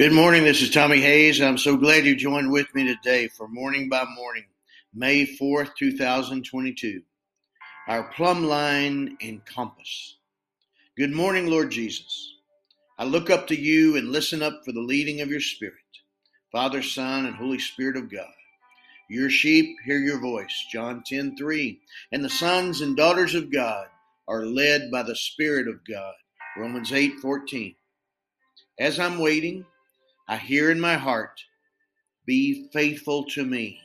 Good morning. This is Tommy Hayes. I'm so glad you joined with me today for Morning by Morning, May 4th, 2022. Our plumb line and compass. Good morning, Lord Jesus. I look up to you and listen up for the leading of your Spirit, Father, Son, and Holy Spirit of God. Your sheep hear your voice, John 10 3. And the sons and daughters of God are led by the Spirit of God, Romans 8 14. As I'm waiting, I hear in my heart, Be faithful to me.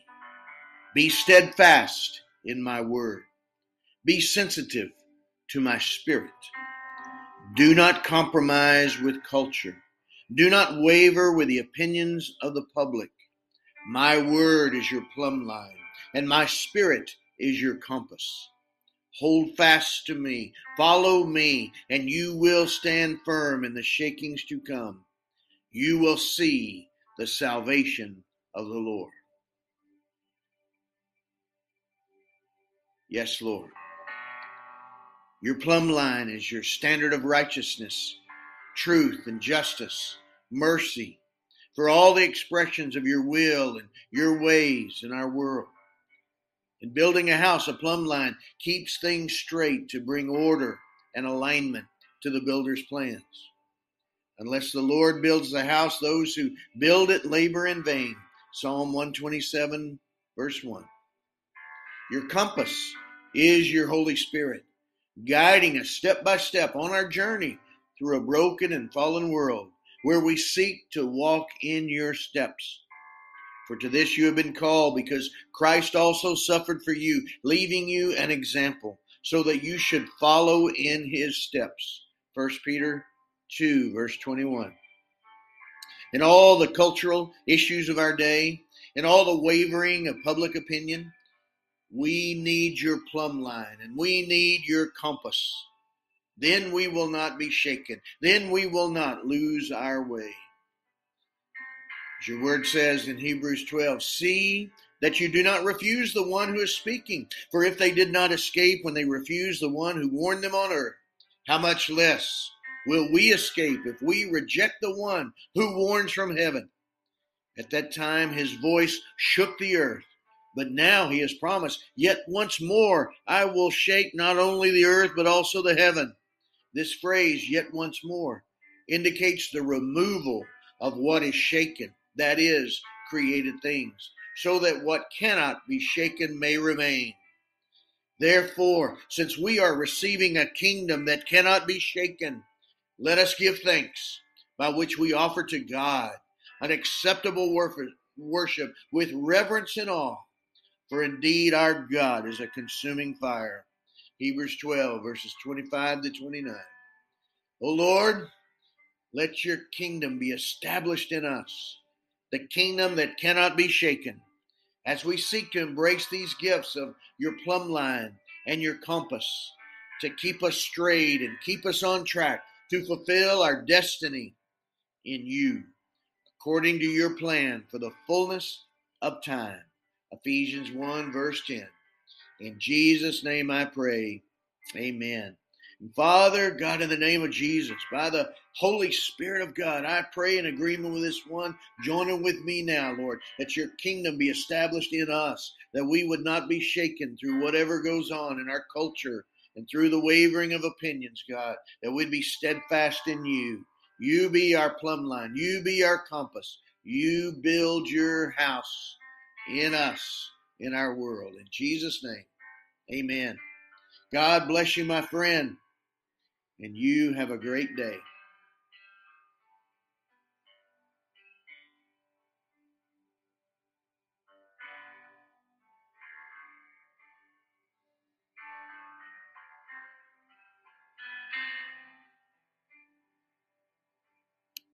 Be steadfast in my word. Be sensitive to my spirit. Do not compromise with culture. Do not waver with the opinions of the public. My word is your plumb line, and my spirit is your compass. Hold fast to me, follow me, and you will stand firm in the shakings to come you will see the salvation of the Lord. Yes, Lord. Your plumb line is your standard of righteousness, truth, and justice, mercy, for all the expressions of your will and your ways in our world. In building a house, a plumb line keeps things straight to bring order and alignment to the builder's plans. Unless the Lord builds the house, those who build it labor in vain. Psalm 127, verse 1. Your compass is your Holy Spirit, guiding us step by step on our journey through a broken and fallen world where we seek to walk in your steps. For to this you have been called, because Christ also suffered for you, leaving you an example, so that you should follow in his steps. 1 Peter 2, verse 21. In all the cultural issues of our day, in all the wavering of public opinion, we need your plumb line and we need your compass. Then we will not be shaken. Then we will not lose our way. As your word says in Hebrews 12, see that you do not refuse the one who is speaking. For if they did not escape when they refused the one who warned them on earth, how much less will we escape if we reject the one who warns from heaven? At that time, his voice shook the earth. But now he has promised, Yet once more I will shake not only the earth, but also the heaven. This phrase, yet once more, indicates the removal of what is shaken, that is, created things, so that what cannot be shaken may remain. Therefore, since we are receiving a kingdom that cannot be shaken, let us give thanks by which we offer to God an acceptable worship with reverence and awe. For indeed our God is a consuming fire. Hebrews 12, verses 25 to 29. O Lord, let your kingdom be established in us, the kingdom that cannot be shaken, as we seek to embrace these gifts of your plumb line and your compass to keep us straight and keep us on track to fulfill our destiny in you, according to your plan for the fullness of time. Ephesians 1, verse 10. In Jesus' name I pray. Amen. Father, God, in the name of Jesus, by the Holy Spirit of God, I pray in agreement with this one, joining with me now, Lord, that your kingdom be established in us, that we would not be shaken through whatever goes on in our culture and through the wavering of opinions, God, that we'd be steadfast in you. You be our plumb line. You be our compass. You build your house in us, in our world. In Jesus' name, amen. God bless you, my friend, and you have a great day.